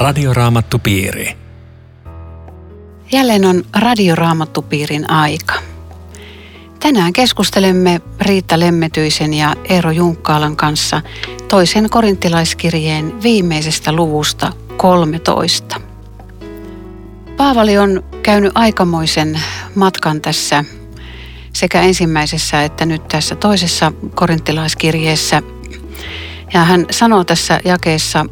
Radioraamattupiiri. Jälleen on Radioraamattupiirin aika. Tänään keskustelemme Riitta Lemmetyisen ja Eero Junkkaalan kanssa toisen korintilaiskirjeen viimeisestä luvusta 13. Paavali on käynyt aikamoisen matkan tässä sekä ensimmäisessä että nyt tässä toisessa korintilaiskirjeessä. Ja hän sanoo tässä jakeessa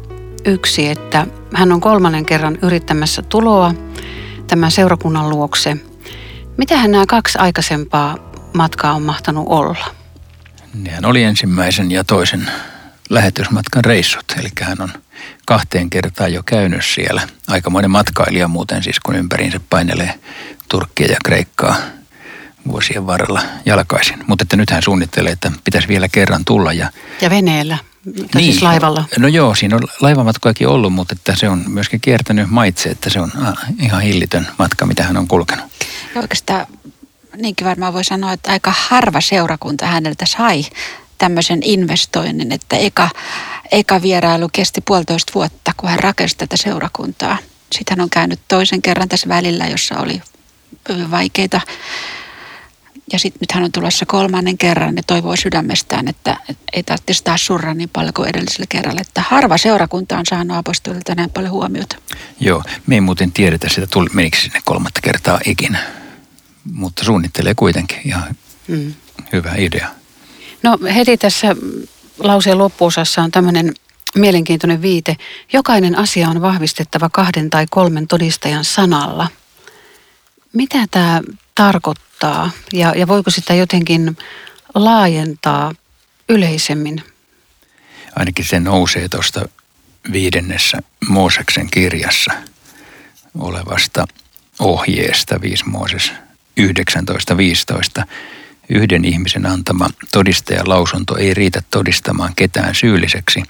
yksi, että hän on kolmannen kerran yrittämässä tuloa tämän seurakunnan luokse. Mitähän nämä kaksi aikaisempaa matkaa on mahtanut olla? Nehän oli ensimmäisen ja toisen lähetysmatkan reissut, eli hän on kahteen kertaan jo käynyt siellä. Aikamoinen matkailija muuten siis, kun ympäriinsä painelee Turkkia ja Kreikkaa vuosien varrella jalkaisin. Mutta että nyt hän suunnittelee, että pitäisi vielä kerran tulla. Ja, ja veneellä, tai siis niin, siis laivalla. No joo, siinä on laivamatkojakin ollut, mutta että se on myöskin kiertänyt maitse, että se on ihan hillitön matka, mitä hän on kulkenut. Ja oikeastaan niinkin varmaan voi sanoa, että aika harva seurakunta häneltä sai tämmöisen investoinnin, että eka, eka vierailu kesti puolitoista vuotta, kun hän rakensi tätä seurakuntaa. Sitten hän on käynyt toisen kerran tässä välillä, jossa oli vaikeita. Ja sitten nyt hän on tulossa kolmannen kerran ja toivoo sydämestään, että ei tarvitsisi taas surra niin paljon kuin edellisellä kerralla. Että harva seurakunta on saanut apostolilta näin paljon huomiota. Joo, me ei muuten tiedetä sitä, tuli, menikö sinne kolmatta kertaa ikinä. Mutta suunnittelee kuitenkin ihan mm. hyvä idea. No heti tässä lauseen loppuosassa on tämmöinen mielenkiintoinen viite. Jokainen asia on vahvistettava kahden tai kolmen todistajan sanalla. Mitä tämä tarkoittaa ja, ja voiko sitä jotenkin laajentaa yleisemmin? Ainakin se nousee tuosta viidennessä Mooseksen kirjassa olevasta ohjeesta 5 Mooses 19.15 yhden ihmisen antama todistajan lausunto ei riitä todistamaan ketään syylliseksi,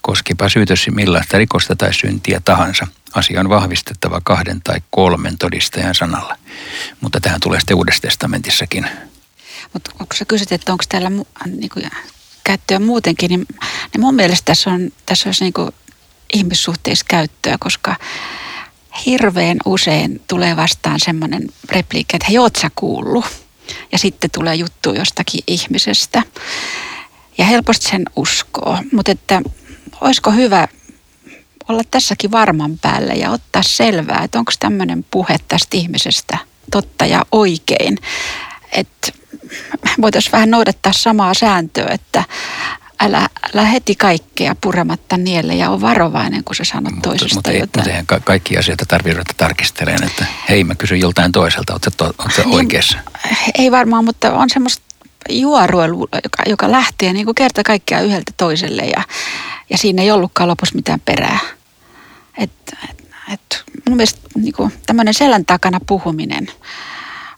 koskipa syytös millaista rikosta tai syntiä tahansa. Asia on vahvistettava kahden tai kolmen todistajan sanalla. Mutta tähän tulee sitten Uudessa testamentissakin. Mutta kun sä kysyt, että onko täällä niin kuin, käyttöä muutenkin, niin, niin mun mielestä tässä, on, tässä olisi niin kuin ihmissuhteiskäyttöä, koska hirveän usein tulee vastaan semmoinen repliikki, että hei, oot sä kuullut? ja sitten tulee juttu jostakin ihmisestä. Ja helposti sen uskoo, mutta että olisiko hyvä olla tässäkin varman päällä ja ottaa selvää, että onko tämmöinen puhe tästä ihmisestä totta ja oikein. Että voitaisiin vähän noudattaa samaa sääntöä, että älä, älä heti kaikkea purematta nielle ja on varovainen, kun sä sanot mutta, toisesta mutta jotain. Mutta ka- kaikki asioita tarvitse ruveta tarkistelemaan, että hei mä kysyn joltain toiselta, ootko to, niin, oikeassa? Ei varmaan, mutta on semmoista juoruelu, joka, joka lähtee niin kuin kerta kaikkiaan yhdeltä toiselle ja, ja siinä ei ollutkaan lopussa mitään perää. Et, et, et mun mielestä niin kuin, tämmöinen selän takana puhuminen –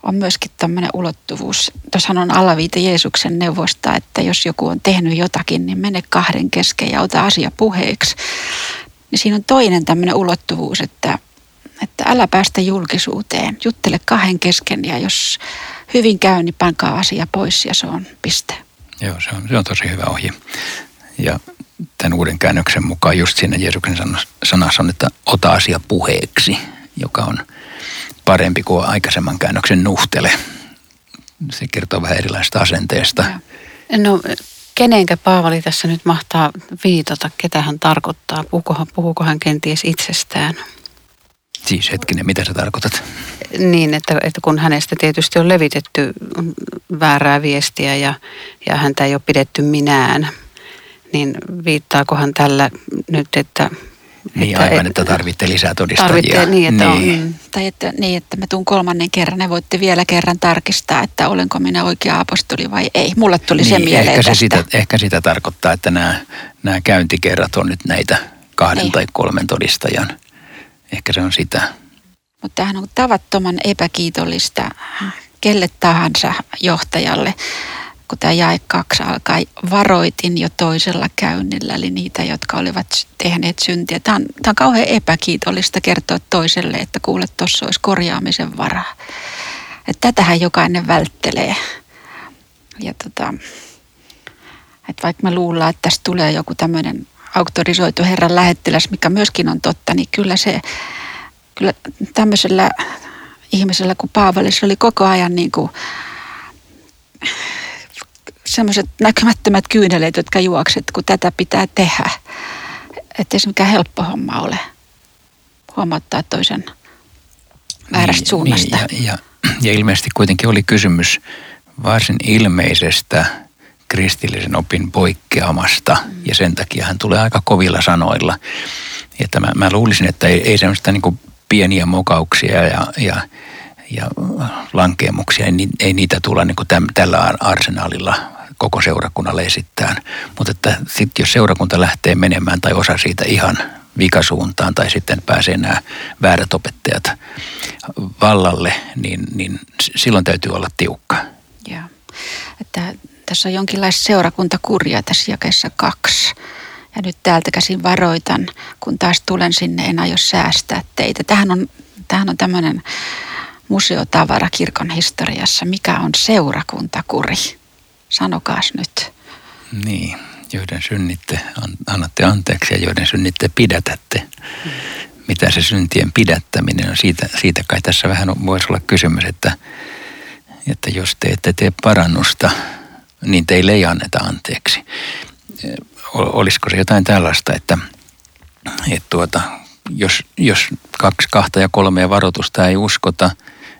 on myöskin tämmöinen ulottuvuus. Tuossahan on alaviite Jeesuksen neuvosta, että jos joku on tehnyt jotakin, niin mene kahden kesken ja ota asia puheeksi. Niin siinä on toinen tämmöinen ulottuvuus, että, että älä päästä julkisuuteen. Juttele kahden kesken ja jos hyvin käy, niin pankaa asia pois ja se on piste. Joo, se on, se on tosi hyvä ohje. Ja tämän uuden käännöksen mukaan just siinä Jeesuksen sanassa on, että ota asia puheeksi, joka on – parempi kuin aikaisemman käännöksen nuhtele. Se kertoo vähän erilaista asenteesta. No kenenkä Paavali tässä nyt mahtaa viitata, ketä hän tarkoittaa? Puhuuko, puhuuko hän kenties itsestään? Siis hetkinen, mitä sä tarkoitat? Niin, että, että kun hänestä tietysti on levitetty väärää viestiä ja, ja häntä ei ole pidetty minään, niin viittaakohan tällä nyt, että niin että, aivan, että tarvitte lisää todistajia. Tarvitte niin, että niin. On, tai että, niin, että mä tuun kolmannen kerran ja voitte vielä kerran tarkistaa, että olenko minä oikea apostoli vai ei. Mulle tuli niin, se mieleen ehkä tästä. Se sitä, ehkä sitä tarkoittaa, että nämä, nämä käyntikerrat on nyt näitä kahden niin. tai kolmen todistajan. Ehkä se on sitä. Mutta tämähän on tavattoman epäkiitollista kelle tahansa johtajalle kun tämä jae kaksi alkaa, varoitin jo toisella käynnillä, eli niitä, jotka olivat tehneet syntiä. Tämä on, tämä on kauhean epäkiitollista kertoa toiselle, että kuule, tuossa olisi korjaamisen varaa. Että tätähän jokainen välttelee. Ja tota, että vaikka me luullaan, että tästä tulee joku tämmöinen auktorisoitu Herran lähettiläs, mikä myöskin on totta, niin kyllä se, kyllä tämmöisellä ihmisellä kuin Paavali, se oli koko ajan niin kuin semmoiset näkymättömät kyyneleet, jotka juokset, kun tätä pitää tehdä. Että ei se mikään helppo homma ole huomauttaa toisen väärästä niin, suunnasta. Niin, ja, ja, ja ilmeisesti kuitenkin oli kysymys varsin ilmeisestä kristillisen opin poikkeamasta mm. ja sen takia hän tulee aika kovilla sanoilla. Että mä, mä luulisin, että ei, ei semmoista niin pieniä mokauksia ja, ja, ja lankeemuksia, ei, ei niitä tulla niin kuin täm, tällä arsenaalilla koko seurakunnalle esittää. Mutta että sitten jos seurakunta lähtee menemään tai osa siitä ihan vikasuuntaan tai sitten pääsee nämä väärät opettajat vallalle, niin, niin silloin täytyy olla tiukka. Joo. Että tässä on jonkinlaista seurakuntakurjaa tässä jakeessa kaksi. Ja nyt täältä käsin varoitan, kun taas tulen sinne, en aio säästää teitä. Tähän on, tähän on tämmöinen museotavara kirkon historiassa. Mikä on seurakuntakuri? Sanokaas nyt. Niin, joiden synnitte annatte anteeksi ja joiden synnitte pidätätte. Mitä se syntien pidättäminen on, siitä, siitä kai tässä vähän voisi olla kysymys, että, että jos te ette tee parannusta, niin teille ei anneta anteeksi. Olisiko se jotain tällaista, että, että tuota, jos, jos kaksi, kahta ja kolmea varoitusta ei uskota,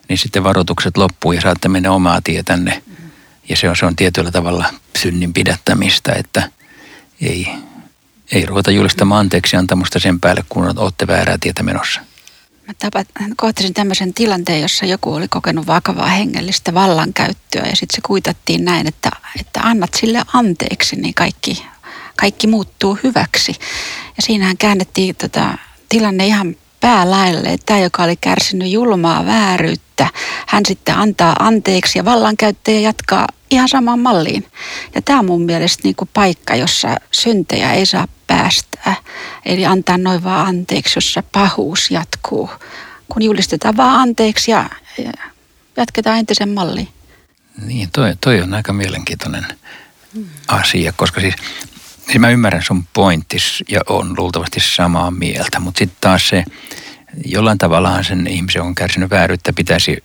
niin sitten varoitukset loppuu ja saatte mennä omaa tietänne. Ja se on, se on tietyllä tavalla synnin pidättämistä, että ei, ei ruveta julistamaan anteeksi antamusta sen päälle, kun olette väärää tietä menossa. Mä tapat, kohtasin tämmöisen tilanteen, jossa joku oli kokenut vakavaa hengellistä vallankäyttöä ja sitten se kuitattiin näin, että, että annat sille anteeksi, niin kaikki, kaikki muuttuu hyväksi. Ja siinähän käännettiin tota, tilanne ihan päälaille, että tämä, joka oli kärsinyt julmaa vääryyttä, hän sitten antaa anteeksi ja vallankäyttäjä jatkaa ihan samaan malliin. Ja tämä on mun mielestä niin kuin paikka, jossa syntejä ei saa päästää. Eli antaa noin vaan anteeksi, jossa pahuus jatkuu. Kun julistetaan vaan anteeksi ja jatketaan entisen malliin. Niin, toi, toi on aika mielenkiintoinen hmm. asia, koska siis siis mä ymmärrän sun pointtis ja on luultavasti samaa mieltä, mutta sitten taas se, jollain tavallaan sen ihmisen on kärsinyt vääryyttä, pitäisi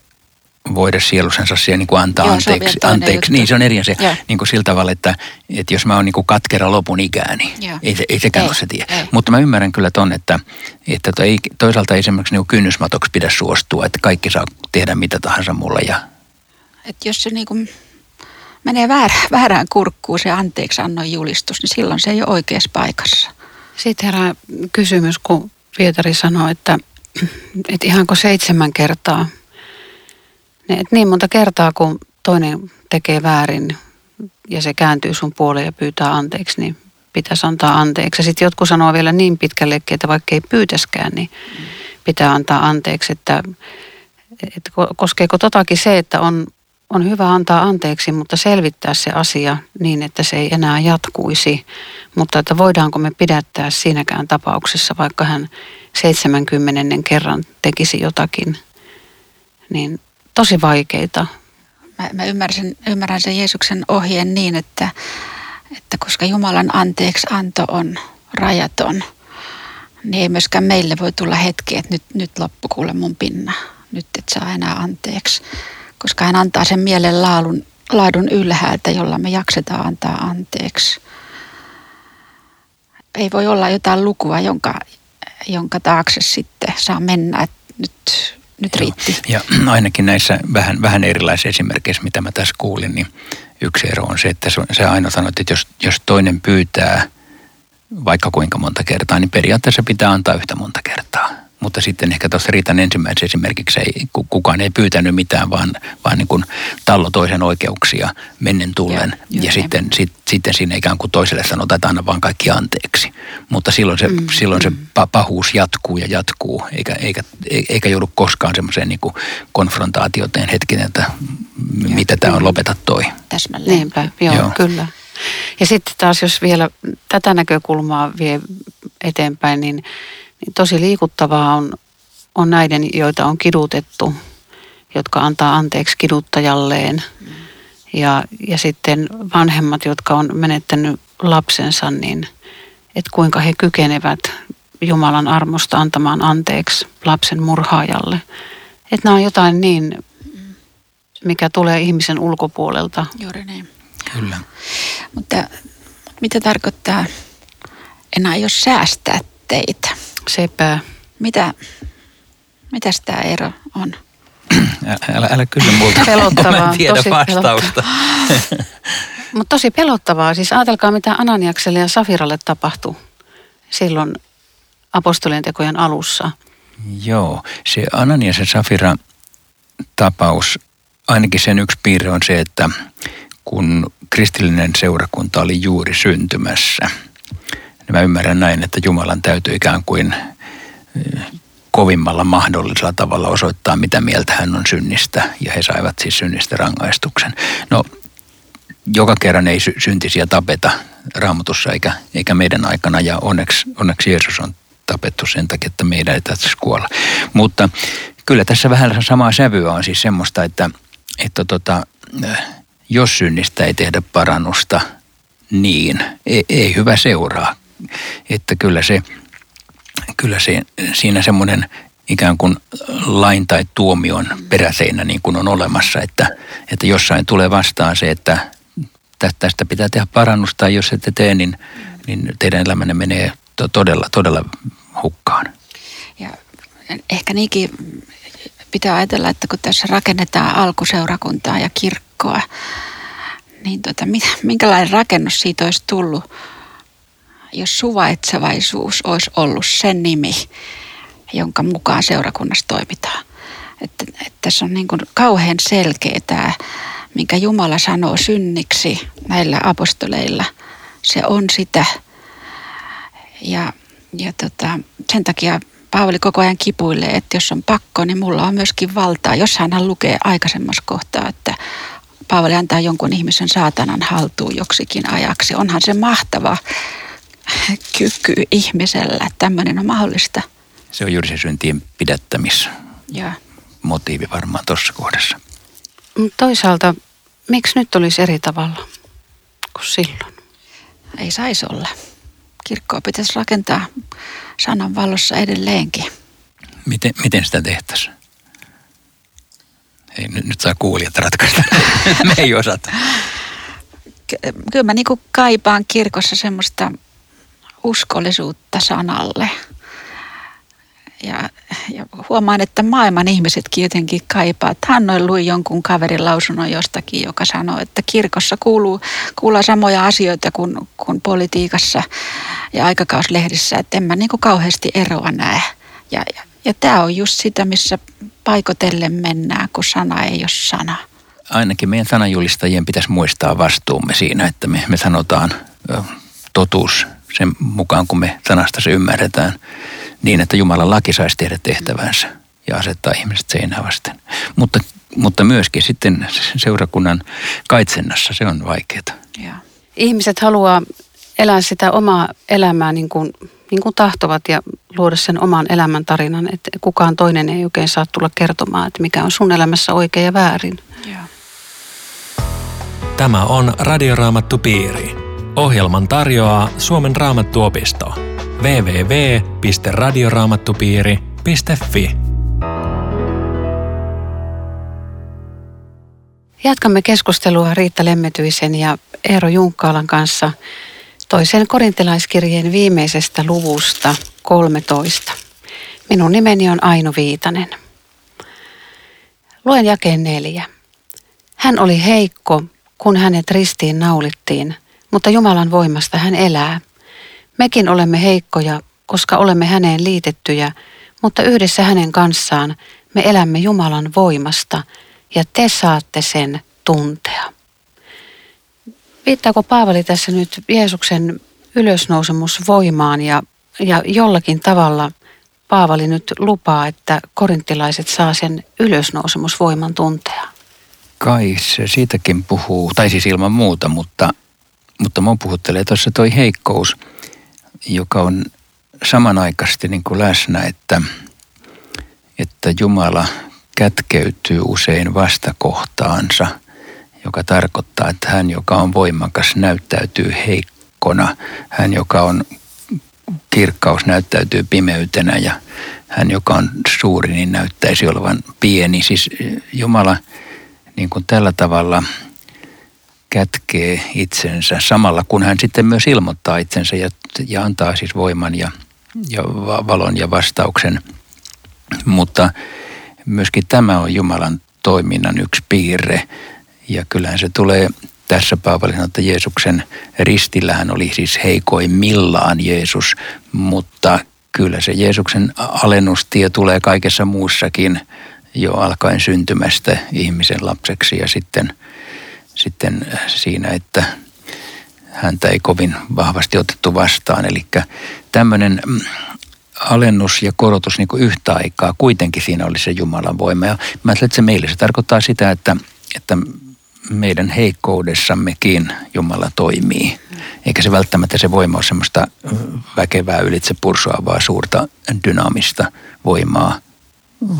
voida sielusensa siihen niin kuin antaa Joo, anteeksi. anteeksi. Niin, se on eri asia. Niin kuin sillä tavalla, että, että jos mä oon niin kuin katkera lopun ikääni, niin ei, se, ei sekään ei, ole se tie. Ei. Mutta mä ymmärrän kyllä ton, että, että to, ei, toisaalta esimerkiksi niin kynnysmatoksi pidä suostua, että kaikki saa tehdä mitä tahansa mulle. Ja... Et jos se niin kuin menee väärä, väärään kurkkuun se anteeksi annoin julistus, niin silloin se ei ole oikeassa paikassa. Sitten herää kysymys, kun Pietari sanoi, että, että ihanko seitsemän kertaa. Että niin monta kertaa, kun toinen tekee väärin ja se kääntyy sun puoleen ja pyytää anteeksi, niin pitäisi antaa anteeksi. Sitten jotkut sanoo vielä niin pitkällekin, että vaikka ei pyytäskään, niin pitää antaa anteeksi. Että, että koskeeko totakin se, että on on hyvä antaa anteeksi, mutta selvittää se asia niin, että se ei enää jatkuisi. Mutta että voidaanko me pidättää siinäkään tapauksessa, vaikka hän 70 kerran tekisi jotakin, niin tosi vaikeita. Mä, mä ymmärrän, ymmärrän sen Jeesuksen ohjeen niin, että, että koska Jumalan anteeksi anto on rajaton, niin ei myöskään meille voi tulla hetki, että nyt, nyt loppu kuule mun pinna. Nyt et saa enää anteeksi koska hän antaa sen mielen laadun, laadun ylhäältä, jolla me jaksetaan antaa anteeksi. Ei voi olla jotain lukua, jonka, jonka taakse sitten saa mennä, että nyt, nyt riitti. Ja ainakin näissä vähän, vähän erilaisissa esimerkkeissä, mitä mä tässä kuulin, niin yksi ero on se, että se aina sanoit, että jos, jos toinen pyytää vaikka kuinka monta kertaa, niin periaatteessa pitää antaa yhtä monta kertaa mutta sitten ehkä tuossa Riitan ensimmäisessä esimerkiksi ei, kukaan ei pyytänyt mitään, vaan, vaan niin kuin tallo toisen oikeuksia mennen tullen. Ja, ja sitten, sit, sitten siinä ikään kuin toiselle sanotaan, että anna vaan kaikki anteeksi. Mutta silloin se, mm, silloin mm. se pahuus jatkuu ja jatkuu, eikä, eikä, eikä joudu koskaan semmoiseen niin kuin konfrontaatioteen hetkinen, että ja, mitä tämä on, lopeta toi. Täsmälleen. Niinpä, joo, joo. kyllä. Ja sitten taas jos vielä tätä näkökulmaa vie eteenpäin, niin niin tosi liikuttavaa on, on näiden, joita on kidutettu, jotka antaa anteeksi kiduttajalleen. Ja, ja sitten vanhemmat, jotka on menettänyt lapsensa, niin että kuinka he kykenevät Jumalan armosta antamaan anteeksi lapsen murhaajalle. Että nämä on jotain niin, mikä tulee ihmisen ulkopuolelta. Juuri niin. Kyllä. Mutta mitä tarkoittaa enää jos säästää teitä? Sepä. Mitä, mitäs tämä ero on? Älä, älä kysy multa, Pelottavaa, mä en tiedä tosi vastausta. Mutta tosi pelottavaa. Siis ajatelkaa, mitä Ananiakselle ja Safiralle tapahtui silloin apostolien tekojen alussa. Joo, se Ananias ja Safira tapaus, ainakin sen yksi piirre on se, että kun kristillinen seurakunta oli juuri syntymässä, niin mä ymmärrän näin, että Jumalan täytyy ikään kuin eh, kovimmalla mahdollisella tavalla osoittaa, mitä mieltä hän on synnistä, ja he saivat siis synnistä rangaistuksen. No, joka kerran ei sy- syntisiä tapeta raamatussa eikä, eikä meidän aikana, ja onneksi, onneksi Jeesus on tapettu sen takia, että meidän ei tarvitsisi kuolla. Mutta kyllä tässä vähän samaa sävyä on siis semmoista, että, että tota, eh, jos synnistä ei tehdä parannusta, niin ei, ei hyvä seuraa. Että kyllä se, kyllä se siinä semmoinen ikään kuin lain tai tuomion peräseinä niin kuin on olemassa, että, että jossain tulee vastaan se, että tä- tästä pitää tehdä parannusta, tai jos ette tee, niin, niin teidän elämänne menee to- todella, todella hukkaan. Ja ehkä niinkin pitää ajatella, että kun tässä rakennetaan alkuseurakuntaa ja kirkkoa, niin mit- minkälainen rakennus siitä olisi tullut, jos suvaitsevaisuus olisi ollut sen nimi, jonka mukaan seurakunnassa toimitaan. Että, että tässä on niin kuin kauhean selkeä tämä, minkä Jumala sanoo synniksi näillä apostoleilla. Se on sitä. Ja, ja tota, sen takia Paavali koko ajan kipuilee, että jos on pakko, niin mulla on myöskin valtaa. Jos hän lukee aikaisemmassa kohtaa, että Paavali antaa jonkun ihmisen saatanan haltuun joksikin ajaksi. Onhan se mahtava kyky ihmisellä, että tämmöinen on mahdollista. Se on juuri se syntien pidättämismotiivi Ja varmaan tuossa kohdassa. Mut toisaalta, miksi nyt olisi eri tavalla kuin silloin? ei saisi olla. Kirkkoa pitäisi rakentaa sanan valossa edelleenkin. Miten, miten sitä tehtäisiin? Ei, nyt, nyt saa kuulijat ratkaista. Me ei osata. Ky- Kyllä mä niinku kaipaan kirkossa semmoista uskollisuutta sanalle. Ja, ja huomaan, että maailman ihmisetkin jotenkin kaipaa. Hannoin luin jonkun kaverin lausunnon jostakin, joka sanoi, että kirkossa kuuluu, kuuluu samoja asioita kuin, kuin politiikassa ja aikakauslehdissä. Että en mä niinku kauheasti eroa näe. Ja, ja, ja tämä on just sitä, missä paikotellen mennään, kun sana ei ole sana. Ainakin meidän sananjulistajien pitäisi muistaa vastuumme siinä, että me, me sanotaan totuus sen mukaan, kun me sanasta se ymmärretään, niin että Jumalan laki saisi tehdä tehtävänsä ja asettaa ihmiset seinää vasten. Mutta, mutta myöskin sitten seurakunnan kaitsennassa se on vaikeaa. Ja. Ihmiset haluaa elää sitä omaa elämää niin kuin, niin kuin tahtovat ja luoda sen oman elämän tarinan, että kukaan toinen ei oikein saa tulla kertomaan, että mikä on sun elämässä oikein ja väärin. Ja. Tämä on Radioraamattupiiri. Ohjelman tarjoaa Suomen raamattuopisto. www.radioraamattupiiri.fi Jatkamme keskustelua Riitta Lemmetyisen ja Eero Junkkaalan kanssa toisen korintilaiskirjeen viimeisestä luvusta 13. Minun nimeni on Aino Viitanen. Luen jakeen neljä. Hän oli heikko, kun hänet ristiin naulittiin, mutta Jumalan voimasta hän elää. Mekin olemme heikkoja, koska olemme häneen liitettyjä, mutta yhdessä hänen kanssaan me elämme Jumalan voimasta ja te saatte sen tuntea. Viittaako Paavali tässä nyt Jeesuksen ylösnousemusvoimaan ja, ja jollakin tavalla Paavali nyt lupaa, että korintilaiset saa sen ylösnousemusvoiman tuntea? Kai se siitäkin puhuu, tai siis ilman muuta, mutta, mutta mun puhuttelee tuossa toi heikkous, joka on samanaikaisesti niin kuin läsnä, että, että Jumala kätkeytyy usein vastakohtaansa, joka tarkoittaa, että hän, joka on voimakas, näyttäytyy heikkona. Hän, joka on kirkkaus näyttäytyy pimeytenä ja hän, joka on suuri, niin näyttäisi olevan pieni. Siis Jumala niin kuin tällä tavalla kätkee itsensä samalla, kun hän sitten myös ilmoittaa itsensä ja, ja antaa siis voiman ja, ja valon ja vastauksen. Mutta myöskin tämä on Jumalan toiminnan yksi piirre. Ja kyllähän se tulee tässä Paavali että Jeesuksen ristillähän oli siis heikoimmillaan Jeesus, mutta kyllä se Jeesuksen alennustie tulee kaikessa muussakin jo alkaen syntymästä ihmisen lapseksi ja sitten, sitten siinä, että häntä ei kovin vahvasti otettu vastaan. Eli tämmöinen mm, alennus ja korotus niin kuin yhtä aikaa, kuitenkin siinä oli se Jumalan voima. Ja mä että se meille se tarkoittaa sitä, että, että meidän heikkoudessammekin Jumala toimii. Eikä se välttämättä se voima ole semmoista väkevää ylitse pursuavaa suurta dynaamista voimaa,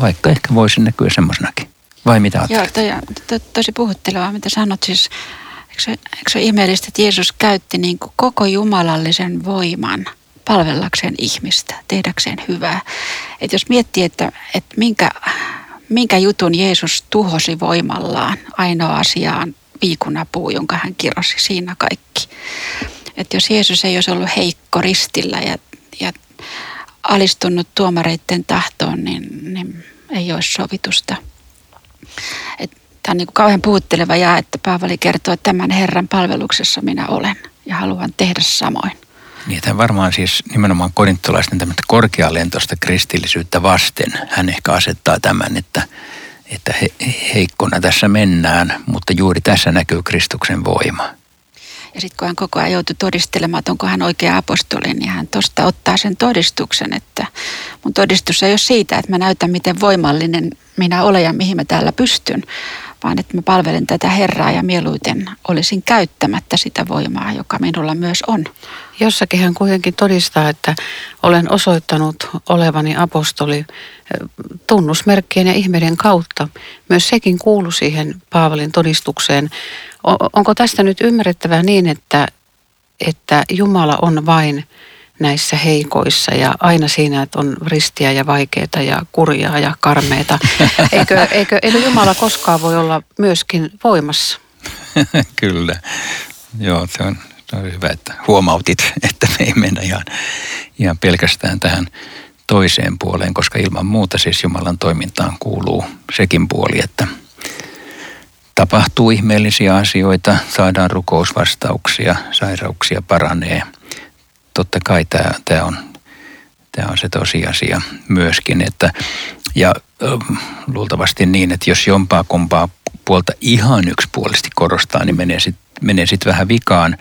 vaikka ehkä voisi näkyä semmoisenakin. Vai mitä? Joo, toi, to, tosi puhuttelevaa, mitä sanot. Siis, eikö, se, eikö se ihmeellistä, että Jeesus käytti niin kuin koko jumalallisen voiman palvellakseen ihmistä, tehdäkseen hyvää. Et jos miettii, että, että minkä minkä jutun Jeesus tuhosi voimallaan ainoa asiaan viikunapuu, jonka hän kirosi siinä kaikki. Että jos Jeesus ei olisi ollut heikko ristillä ja, ja alistunut tuomareiden tahtoon, niin, niin ei olisi sovitusta. Tämä on niin kuin kauhean puhutteleva ja että Paavali kertoo, että tämän Herran palveluksessa minä olen ja haluan tehdä samoin. Niin, että varmaan siis nimenomaan korintolaisten tämmöistä korkealentoista kristillisyyttä vasten hän ehkä asettaa tämän, että, että he, heikkona tässä mennään, mutta juuri tässä näkyy Kristuksen voima. Ja sitten kun hän koko ajan joutui todistelemaan, että onko hän oikea apostoli, niin hän tuosta ottaa sen todistuksen, että mun todistus ei ole siitä, että mä näytän miten voimallinen minä olen ja mihin mä täällä pystyn, vaan että mä palvelen tätä Herraa ja mieluiten olisin käyttämättä sitä voimaa, joka minulla myös on. Jossakin hän kuitenkin todistaa, että olen osoittanut olevani apostoli eh, tunnusmerkkien ja ihmeiden kautta. Myös sekin kuuluu siihen Paavalin todistukseen. Onko tästä nyt ymmärrettävää niin, että, että Jumala on vain näissä heikoissa ja aina siinä, että on ristiä ja vaikeita ja kurjaa ja karmeita. Eikö, eikö, eikö Jumala koskaan voi olla myöskin voimassa? Kyllä. Joo, se on, se on hyvä, että huomautit, että me ei mennä ihan, ihan pelkästään tähän toiseen puoleen, koska ilman muuta siis Jumalan toimintaan kuuluu sekin puoli, että tapahtuu ihmeellisiä asioita, saadaan rukousvastauksia, sairauksia paranee – totta kai tämä, tämä, on, tämä on se tosiasia myöskin. Että, ja luultavasti niin, että jos jompaa kumpaa puolta ihan yksipuolisesti korostaa, niin menee sitten menee sit vähän vikaan.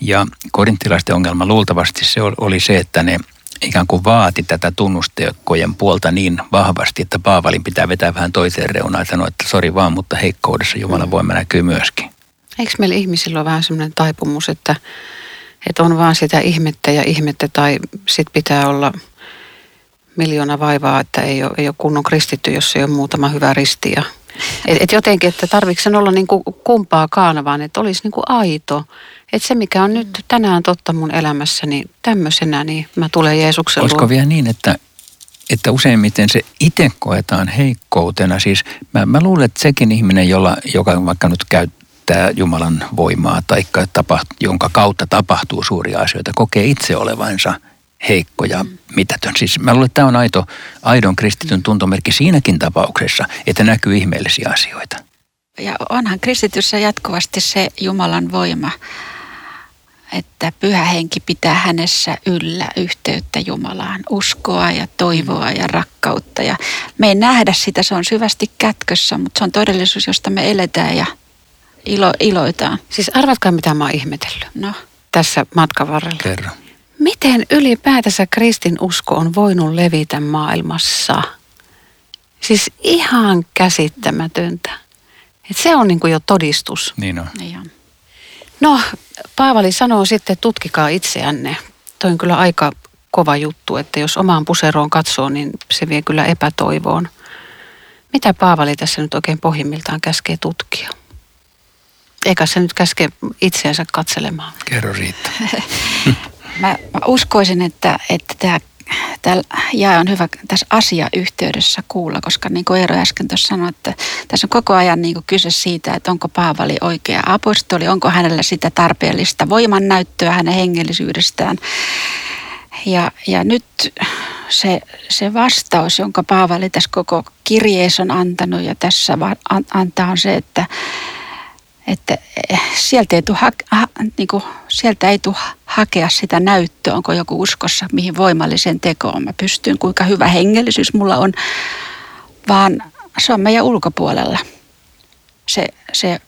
Ja korintilaisten ongelma luultavasti se oli se, että ne ikään kuin vaati tätä tunnustekojen puolta niin vahvasti, että Paavalin pitää vetää vähän toiseen reunaan ja sanoa, että sori vaan, mutta heikkoudessa Jumalan voima näkyy myöskin. Eikö meillä ihmisillä ole vähän sellainen taipumus, että että on vaan sitä ihmettä ja ihmettä tai sit pitää olla miljoona vaivaa, että ei ole, ei ole kunnon kristitty, jos ei ole muutama hyvä risti. Ja, et, et jotenkin, että tarvitsen olla niin kuin kumpaakaan, vaan että olisi niin kuin aito. Että se, mikä on nyt tänään totta mun elämässä, niin tämmöisenä, niin mä tulen Jeesuksen Olisiko vielä niin, että, että useimmiten se itse koetaan heikkoutena? Siis mä, mä luulen, että sekin ihminen, jolla, joka vaikka nyt käy käyttää Jumalan voimaa tai jonka kautta tapahtuu suuria asioita, kokee itse olevansa heikko ja mitätön. Siis mä luulen, että tämä on aito, aidon kristityn tuntomerkki siinäkin tapauksessa, että näkyy ihmeellisiä asioita. Ja onhan kristityssä jatkuvasti se Jumalan voima, että pyhä henki pitää hänessä yllä yhteyttä Jumalaan, uskoa ja toivoa ja rakkautta. Ja me ei nähdä sitä, se on syvästi kätkössä, mutta se on todellisuus, josta me eletään ja ilo, iloitaan. Siis arvatkaa mitä mä oon ihmetellyt no. tässä matkan varrella. Kerro. Miten ylipäätänsä kristin usko on voinut levitä maailmassa? Siis ihan käsittämätöntä. Et se on niin kuin jo todistus. Niin on. Niin on. No, Paavali sanoo sitten, että tutkikaa itseänne. Toi on kyllä aika kova juttu, että jos omaan puseroon katsoo, niin se vie kyllä epätoivoon. Mitä Paavali tässä nyt oikein pohjimmiltaan käskee tutkia? Eikä se nyt käske itseänsä katselemaan. Kerro Riitta. mä, mä uskoisin, että, että tämä Tämä jää on hyvä tässä asiayhteydessä kuulla, koska niin kuin Eero äsken tuossa sanoi, että tässä on koko ajan niin kuin kyse siitä, että onko Paavali oikea apostoli, onko hänellä sitä tarpeellista voimannäyttöä hänen hengellisyydestään. Ja, ja nyt se, se vastaus, jonka Paavali tässä koko kirjeessä on antanut ja tässä antaa on se, että, että eh, sieltä ei tule, ha, ha, niin kuin, sieltä ei tule hakea sitä näyttöä, onko joku uskossa, mihin voimalliseen tekoon mä pystyn, kuinka hyvä hengellisyys mulla on, vaan se on meidän ulkopuolella se, se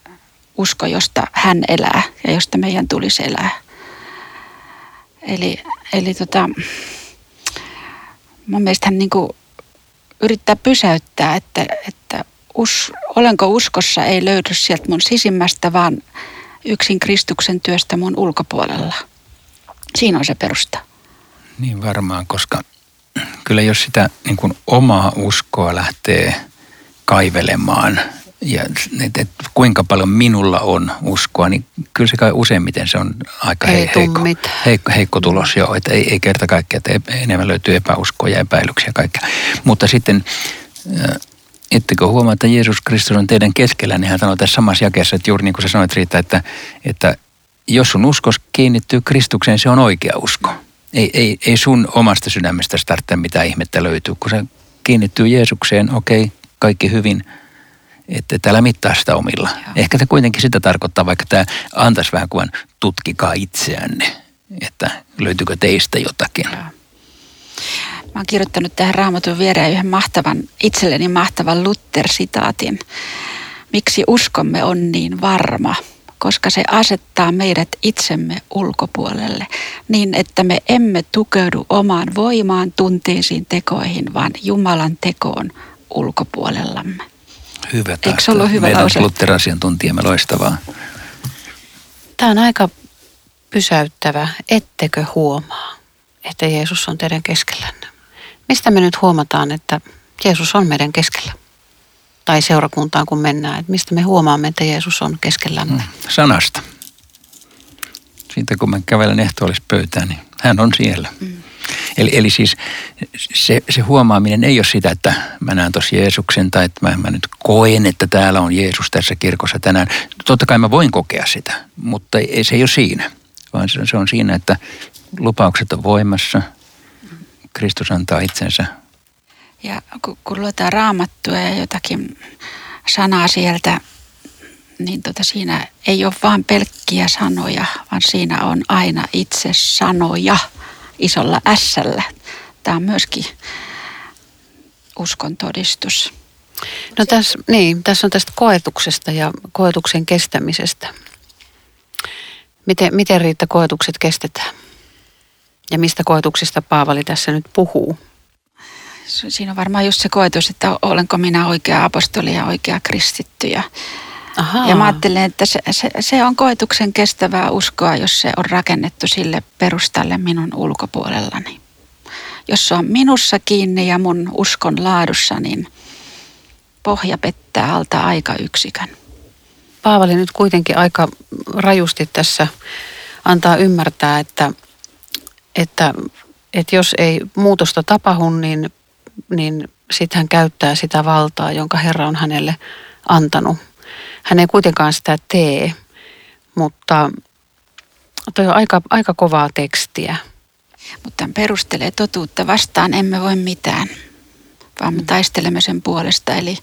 usko, josta hän elää ja josta meidän tulisi elää. Eli, eli tota, mun mielestä hän niin kuin yrittää pysäyttää, että, että us, olenko uskossa ei löydy sieltä mun sisimmästä, vaan yksin Kristuksen työstä mun ulkopuolella. Siinä on se perusta. Niin varmaan, koska kyllä jos sitä niin kuin omaa uskoa lähtee kaivelemaan ja et, et, kuinka paljon minulla on uskoa, niin kyllä se kai useimmiten se on aika ei heikko, heikko, heikko tulos jo, että ei, ei kerta kaikkea, että enemmän löytyy epäuskoa ja epäilyksiä kaikkea. Mutta sitten ettekö huomaa, että Jeesus Kristus on teidän keskellä, niin hän sanoi tässä samassa jakeessa, että juuri niin kuin sä sanoit Riitta, että, että jos sun uskos kiinnittyy Kristukseen, se on oikea usko. Ei, ei, ei sun omasta sydämestä tarvitse mitään ihmettä löytyy, kun se kiinnittyy Jeesukseen, okei, okay, kaikki hyvin, että täällä mittaa sitä omilla. Joo. Ehkä se kuitenkin sitä tarkoittaa, vaikka tämä antaisi vähän kuvan, tutkikaa itseänne, että löytyykö teistä jotakin. Joo. Mä oon kirjoittanut tähän raamatun viereen yhden mahtavan, itselleni mahtavan Luther-sitaatin. Miksi uskomme on niin varma? Koska se asettaa meidät itsemme ulkopuolelle niin, että me emme tukeudu omaan voimaan, tunteisiin, tekoihin, vaan Jumalan tekoon ulkopuolellamme. Hyvä tahto. Eikö se ollut hyvä Meidän lause? Luther-asiantuntijamme loistavaa. Tämä on aika pysäyttävä. Ettekö huomaa, että Jeesus on teidän keskellänne? Mistä me nyt huomataan, että Jeesus on meidän keskellä? Tai seurakuntaan kun mennään, että mistä me huomaamme, että Jeesus on keskellämme? Hmm, sanasta. Siitä kun mä kävelen ehtoollista niin hän on siellä. Hmm. Eli, eli siis se, se huomaaminen ei ole sitä, että mä näen tuossa Jeesuksen tai että mä, mä nyt koen, että täällä on Jeesus tässä kirkossa tänään. Totta kai mä voin kokea sitä, mutta ei, se ei ole siinä, vaan se, se on siinä, että lupaukset on voimassa – Kristus antaa itsensä. Ja kun, kun luetaan raamattua ja jotakin sanaa sieltä, niin tota siinä ei ole vain pelkkiä sanoja, vaan siinä on aina itse sanoja isolla ässällä. Tämä on myöskin uskon todistus. No tässä, niin, tässä on tästä koetuksesta ja koetuksen kestämisestä. Miten, miten Riitta koetukset kestetään? Ja mistä koetuksista Paavali tässä nyt puhuu? Siinä on varmaan just se koetus, että olenko minä oikea apostoli ja oikea kristitty. Ja, ja mä ajattelen, että se, se, se on koetuksen kestävää uskoa, jos se on rakennettu sille perustalle minun ulkopuolellani. Jos se on minussa kiinni ja mun uskon laadussa, niin pohja pettää alta aika yksikön. Paavali nyt kuitenkin aika rajusti tässä antaa ymmärtää, että että, että jos ei muutosta tapahdu, niin, niin sitten hän käyttää sitä valtaa, jonka Herra on hänelle antanut. Hän ei kuitenkaan sitä tee, mutta toi on aika, aika kovaa tekstiä. Mutta hän perustelee totuutta vastaan, emme voi mitään, vaan me mm. taistelemme sen puolesta. Eli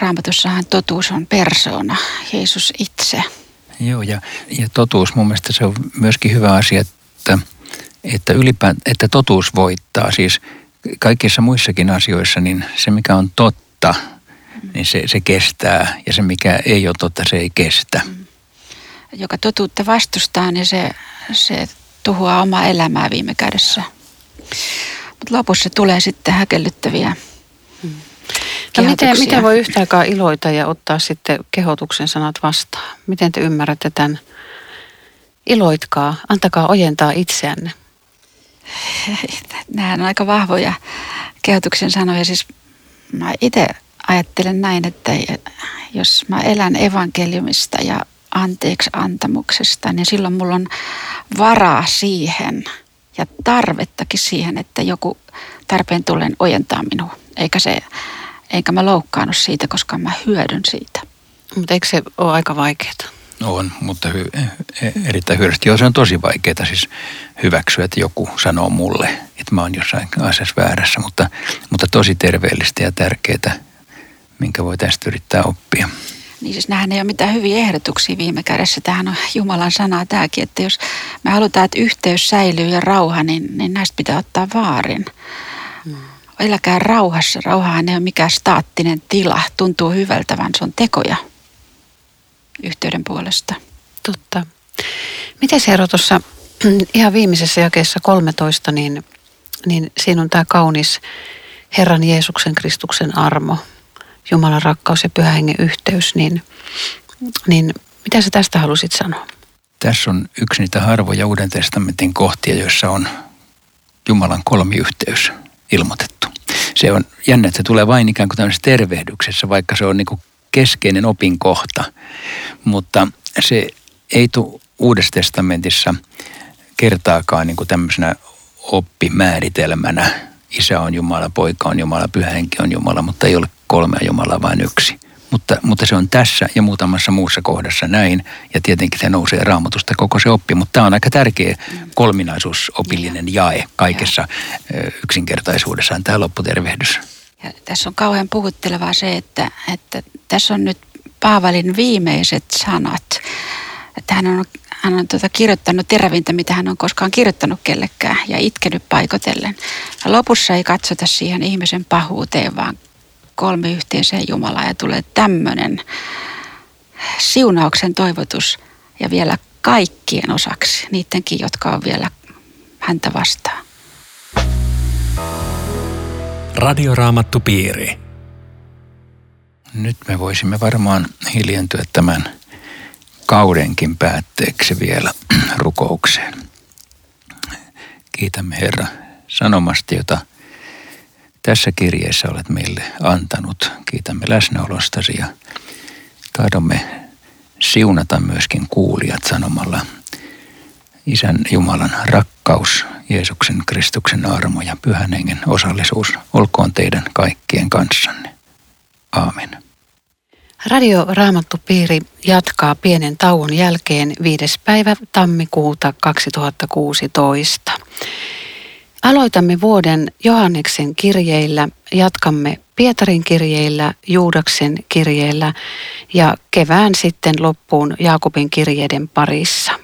raamatussahan totuus on persona, Jeesus itse. Joo, ja, ja totuus mun mielestä se on myöskin hyvä asia, että, että, ylipä, että totuus voittaa. Siis kaikissa muissakin asioissa, niin se mikä on totta, niin se, se kestää. Ja se mikä ei ole totta, se ei kestä. Joka totuutta vastustaa, niin se, se tuhoaa omaa elämää viime kädessä. Mutta lopussa tulee sitten häkellyttäviä No miten, miten voi yhtä aikaa iloita ja ottaa sitten kehotuksen sanat vastaan? Miten te ymmärrätte tämän Iloitkaa, antakaa ojentaa itseänne. Nämä on aika vahvoja kehotuksen sanoja. Siis mä itse ajattelen näin, että jos mä elän evankeliumista ja anteeksi antamuksesta, niin silloin mulla on varaa siihen ja tarvettakin siihen, että joku tarpeen tullen ojentaa minua. Eikä, se, eikä mä loukkaannut siitä, koska mä hyödyn siitä. Mutta eikö se ole aika vaikeaa? On, mutta hy- e- erittäin hyödyllistä. Joo, se on tosi vaikeaa siis hyväksyä, että joku sanoo mulle, että mä oon jossain asiassa väärässä, mutta, mutta tosi terveellistä ja tärkeää, minkä voi tästä yrittää oppia. Niin siis nämähän ei ole mitään hyviä ehdotuksia viime kädessä. Tämähän on Jumalan sanaa tämäkin, että jos me halutaan, että yhteys säilyy ja rauha, niin, niin näistä pitää ottaa vaarin. Hmm. Eläkää rauhassa. Rauhahan ei ole mikään staattinen tila. Tuntuu hyvältä, vaan se on tekoja yhteyden puolesta. Totta. Miten se ero tuossa ihan viimeisessä jakeessa 13, niin, niin siinä on tämä kaunis Herran Jeesuksen Kristuksen armo, Jumalan rakkaus ja pyhä hengen yhteys, niin, niin mitä sä tästä halusit sanoa? Tässä on yksi niitä harvoja Uuden testamentin kohtia, joissa on Jumalan kolmiyhteys ilmoitettu. Se on jännä, että se tulee vain ikään kuin tämmöisessä tervehdyksessä, vaikka se on niin kuin keskeinen opinkohta, mutta se ei tule Uudessa testamentissa kertaakaan niin kuin tämmöisenä oppimääritelmänä. Isä on Jumala, poika on Jumala, pyhä henki on Jumala, mutta ei ole kolmea Jumalaa, vain yksi. Mutta, mutta se on tässä ja muutamassa muussa kohdassa näin. Ja tietenkin se nousee raamatusta koko se oppi. Mutta tämä on aika tärkeä kolminaisuusopillinen jae kaikessa yksinkertaisuudessaan, tämä lopputervehdys. Ja tässä on kauhean puhuttelevaa se, että, että tässä on nyt Paavalin viimeiset sanat. Että hän on, hän on tuota kirjoittanut terävintä, mitä hän on koskaan kirjoittanut kellekään ja itkenyt paikotellen. Ja lopussa ei katsota siihen ihmisen pahuuteen, vaan kolme yhteiseen Jumalaa ja tulee tämmöinen siunauksen toivotus ja vielä kaikkien osaksi, niidenkin, jotka on vielä häntä vastaan. Radioraamattupiiri. Nyt me voisimme varmaan hiljentyä tämän kaudenkin päätteeksi vielä rukoukseen. Kiitämme Herra sanomasta, jota tässä kirjeessä olet meille antanut. Kiitämme läsnäolostasi ja tahdomme siunata myöskin kuulijat sanomalla Isän Jumalan rakkaus, Jeesuksen Kristuksen armo ja pyhän hengen osallisuus olkoon teidän kaikkien kanssanne. Aamen. Radio Raamattupiiri jatkaa pienen tauon jälkeen 5. päivä tammikuuta 2016. Aloitamme vuoden Johanneksen kirjeillä, jatkamme Pietarin kirjeillä, Juudaksen kirjeillä ja kevään sitten loppuun Jaakobin kirjeiden parissa.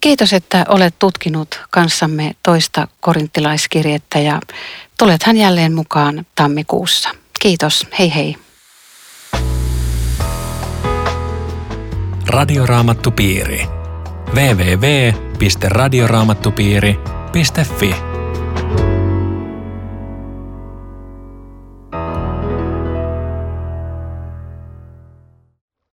Kiitos, että olet tutkinut kanssamme toista korinttilaiskirjettä ja tulethan jälleen mukaan tammikuussa. Kiitos, hei hei. Radioraamattupiiri. www.radioraamattupiiri.fi